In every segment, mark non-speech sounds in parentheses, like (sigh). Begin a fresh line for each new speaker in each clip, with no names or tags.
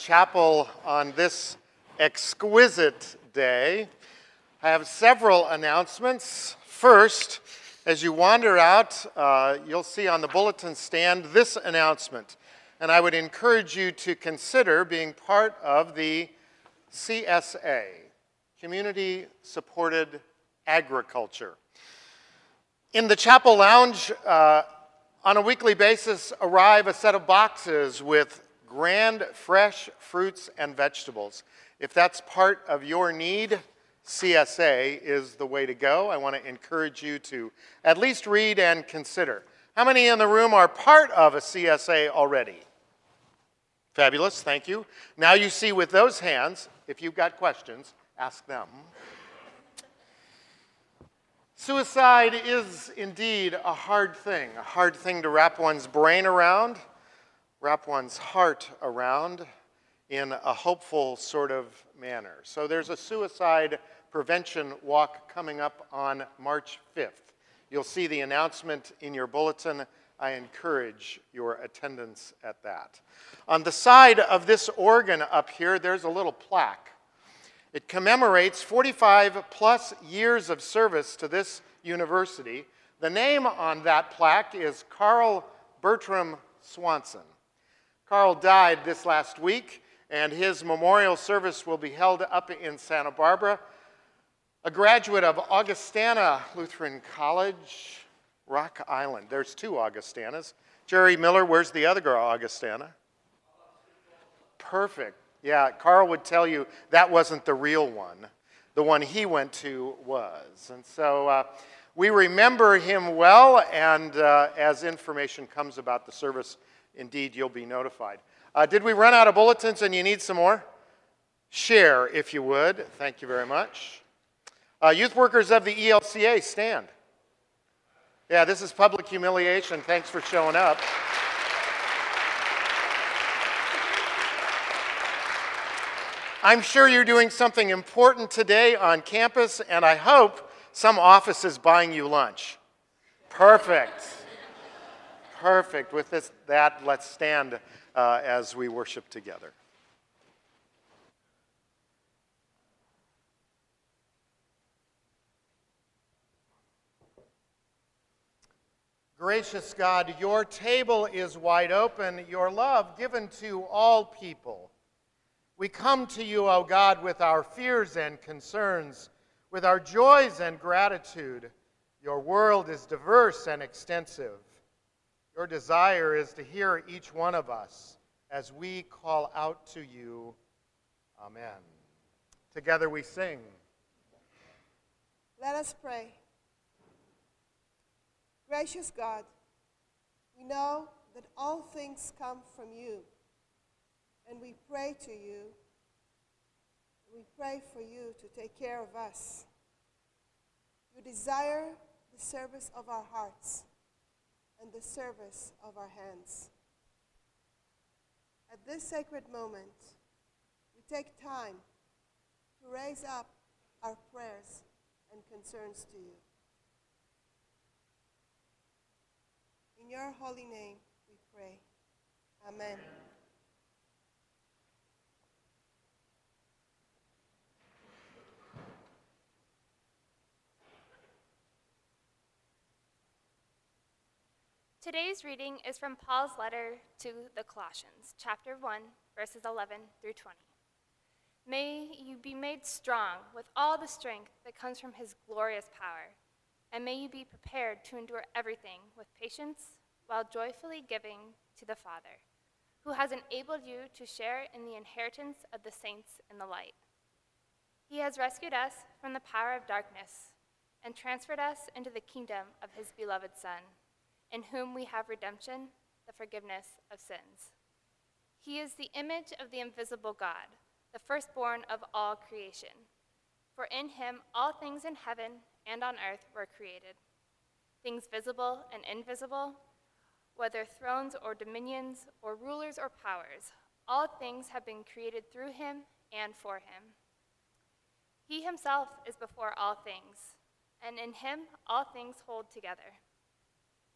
chapel on this exquisite day. I have several announcements. First, as you wander out, uh, you'll see on the bulletin stand this announcement. And I would encourage you to consider being part of the CSA, Community Supported Agriculture. In the chapel lounge, uh, on a weekly basis, arrive a set of boxes with grand, fresh fruits and vegetables. If that's part of your need, CSA is the way to go. I want to encourage you to at least read and consider. How many in the room are part of a CSA already? Fabulous, thank you. Now you see with those hands, if you've got questions, ask them. Suicide is indeed a hard thing, a hard thing to wrap one's brain around, wrap one's heart around in a hopeful sort of manner. So there's a suicide prevention walk coming up on March 5th. You'll see the announcement in your bulletin. I encourage your attendance at that. On the side of this organ up here, there's a little plaque. It commemorates 45 plus years of service to this university. The name on that plaque is Carl Bertram Swanson. Carl died this last week, and his memorial service will be held up in Santa Barbara. A graduate of Augustana Lutheran College, Rock Island. There's two Augustanas. Jerry Miller, where's the other girl, Augustana? Perfect. Yeah, Carl would tell you that wasn't the real one. The one he went to was. And so uh, we remember him well, and uh, as information comes about the service, indeed you'll be notified. Uh, did we run out of bulletins and you need some more? Share, if you would. Thank you very much. Uh, youth workers of the ELCA, stand. Yeah, this is public humiliation. Thanks for showing up. I'm sure you're doing something important today on campus, and I hope some office is buying you lunch. Perfect. Perfect. With this, that, let's stand uh, as we worship together. Gracious God, your table is wide open, your love given to all people. We come to you, O God, with our fears and concerns, with our joys and gratitude. Your world is diverse and extensive. Your desire is to hear each one of us as we call out to you. Amen. Together we sing.
Let us pray. Gracious God, we know that all things come from you and we pray to you. We pray for you to take care of us. You desire the service of our hearts and the service of our hands. At this sacred moment, we take time to raise up our prayers and concerns to you. In your holy name we pray. Amen.
Today's reading is from Paul's letter to the Colossians, chapter 1, verses 11 through 20. May you be made strong with all the strength that comes from his glorious power, and may you be prepared to endure everything with patience while joyfully giving to the Father, who has enabled you to share in the inheritance of the saints in the light. He has rescued us from the power of darkness and transferred us into the kingdom of his beloved Son in whom we have redemption, the forgiveness of sins. He is the image of the invisible God, the firstborn of all creation. For in him all things in heaven and on earth were created, things visible and invisible, whether thrones or dominions or rulers or powers, all things have been created through him and for him. He himself is before all things, and in him all things hold together.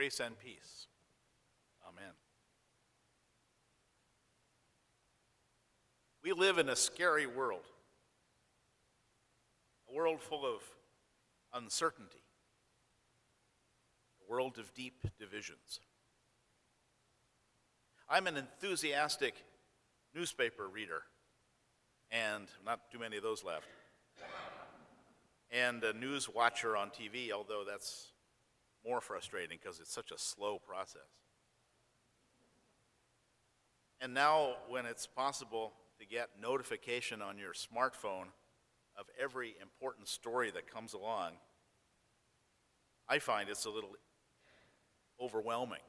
Grace and peace. Amen. We live in a scary world, a world full of uncertainty, a world of deep divisions. I'm an enthusiastic newspaper reader, and not too many of those left, and a news watcher on TV, although that's more frustrating because it's such a slow process. And now, when it's possible to get notification on your smartphone of every important story that comes along, I find it's a little overwhelming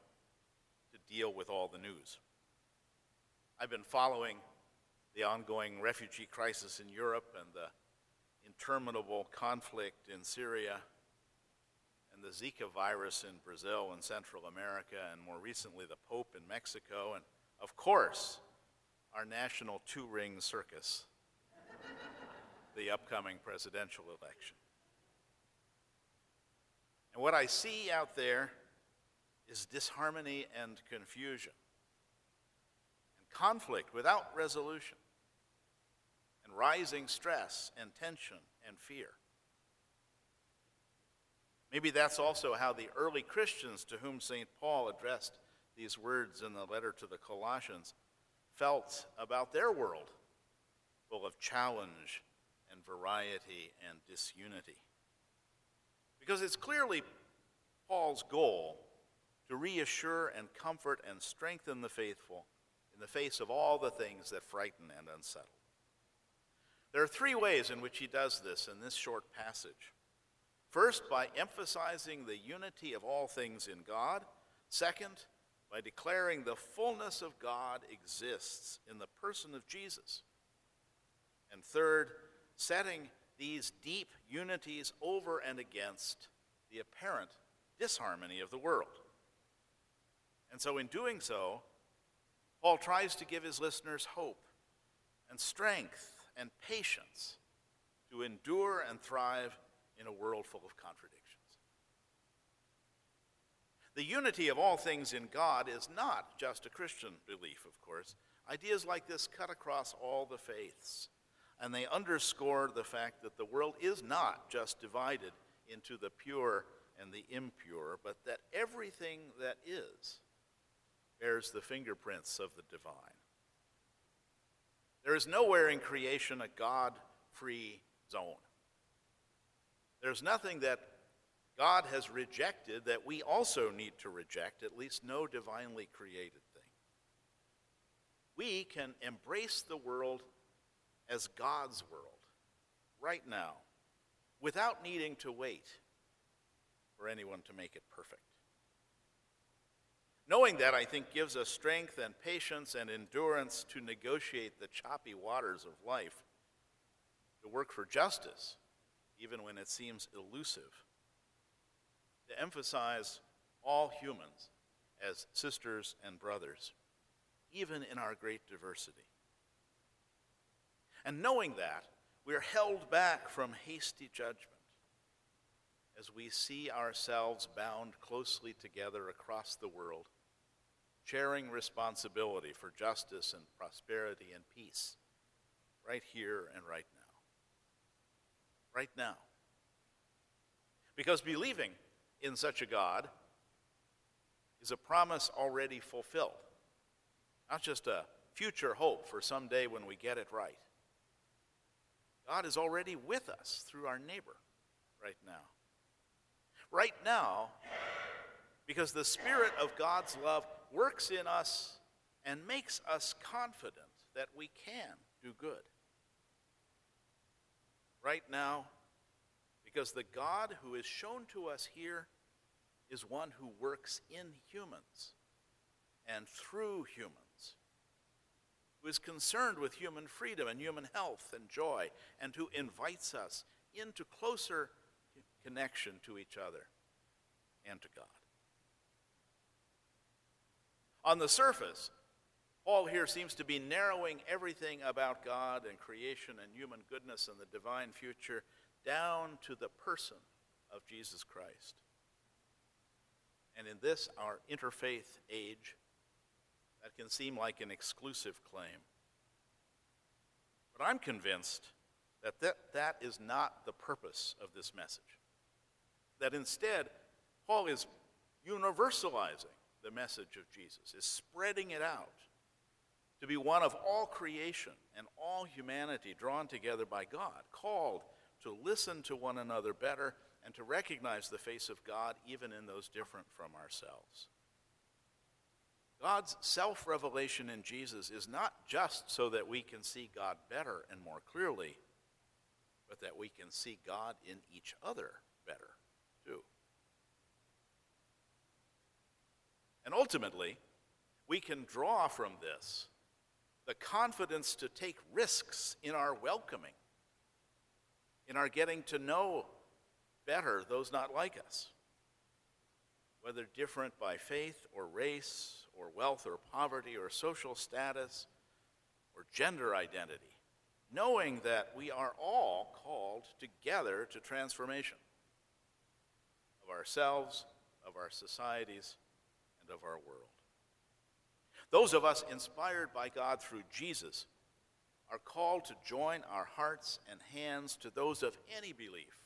to deal with all the news. I've been following the ongoing refugee crisis in Europe and the interminable conflict in Syria the Zika virus in Brazil and Central America, and more recently the Pope in Mexico, and of course, our national two ring circus, (laughs) the upcoming presidential election. And what I see out there is disharmony and confusion, and conflict without resolution, and rising stress and tension and fear. Maybe that's also how the early Christians to whom St. Paul addressed these words in the letter to the Colossians felt about their world, full of challenge and variety and disunity. Because it's clearly Paul's goal to reassure and comfort and strengthen the faithful in the face of all the things that frighten and unsettle. There are three ways in which he does this in this short passage. First, by emphasizing the unity of all things in God. Second, by declaring the fullness of God exists in the person of Jesus. And third, setting these deep unities over and against the apparent disharmony of the world. And so, in doing so, Paul tries to give his listeners hope and strength and patience to endure and thrive in a world full of contradictions. The unity of all things in God is not just a Christian belief, of course. Ideas like this cut across all the faiths, and they underscore the fact that the world is not just divided into the pure and the impure, but that everything that is bears the fingerprints of the divine. There is nowhere in creation a God free zone. There's nothing that God has rejected that we also need to reject, at least no divinely created thing. We can embrace the world as God's world right now without needing to wait for anyone to make it perfect. Knowing that, I think, gives us strength and patience and endurance to negotiate the choppy waters of life, to work for justice even when it seems elusive, to emphasize all humans as sisters and brothers, even in our great diversity. And knowing that, we are held back from hasty judgment as we see ourselves bound closely together across the world, sharing responsibility for justice and prosperity and peace right here and right now right now. Because believing in such a God is a promise already fulfilled, not just a future hope for someday when we get it right. God is already with us through our neighbor right now. Right now, because the Spirit of God's love works in us and makes us confident that we can do good right now because the God who is shown to us here is one who works in humans and through humans, who is concerned with human freedom and human health and joy, and who invites us into closer connection to each other and to God. On the surface, Paul here seems to be narrowing everything about God and creation and human goodness and the divine future down to the person of Jesus Christ. And in this, our interfaith age, that can seem like an exclusive claim. But I'm convinced that that, that is not the purpose of this message. That instead, Paul is universalizing the message of Jesus, is spreading it out to be one of all creation and all humanity drawn together by God, called to listen to one another better and to recognize the face of God even in those different from ourselves. God's self revelation in Jesus is not just so that we can see God better and more clearly, but that we can see God in each other better, too. And ultimately, we can draw from this the confidence to take risks in our welcoming, in our getting to know better those not like us, whether different by faith or race or wealth or poverty or social status or gender identity, knowing that we are all called together to transformation of ourselves, of our societies, and of our world. Those of us inspired by God through Jesus are called to join our hearts and hands to those of any belief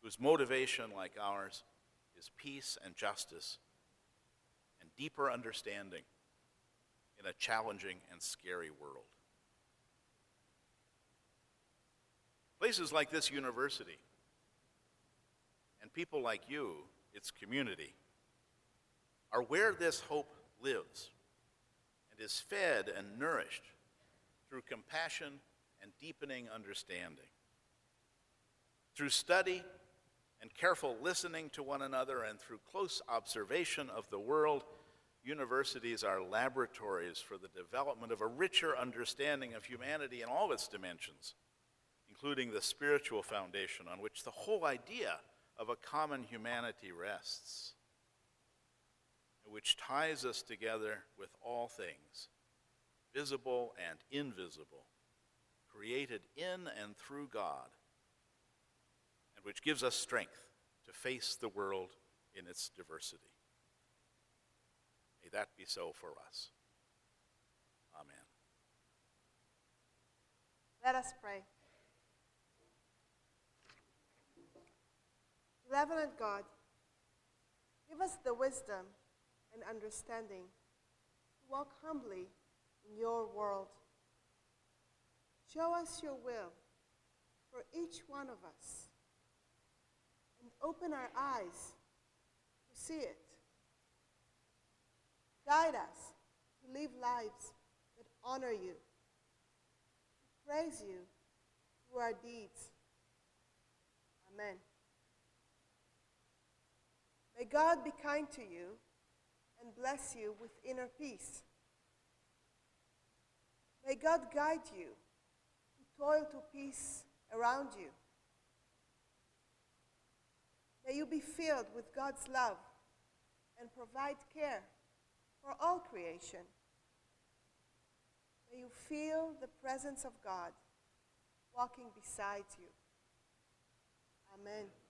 whose motivation, like ours, is peace and justice and deeper understanding in a challenging and scary world. Places like this university and people like you, its community, are where this hope lives and is fed and nourished through compassion and deepening understanding. Through study and careful listening to one another and through close observation of the world, universities are laboratories for the development of a richer understanding of humanity in all its dimensions, including the spiritual foundation on which the whole idea of a common humanity rests which ties us together with all things, visible and invisible, created in and through God, and which gives us strength to face the world in its diversity. May that be so for us. Amen.
Let us pray. Benevolent God, give us the wisdom and understanding to walk humbly in your world. Show us your will for each one of us and open our eyes to see it. Guide us to live lives that honor you, to praise you through our deeds. Amen. May God be kind to you and bless you with inner peace. May God guide you to toil to peace around you. May you be filled with God's love and provide care for all creation. May you feel the presence of God walking beside you. Amen.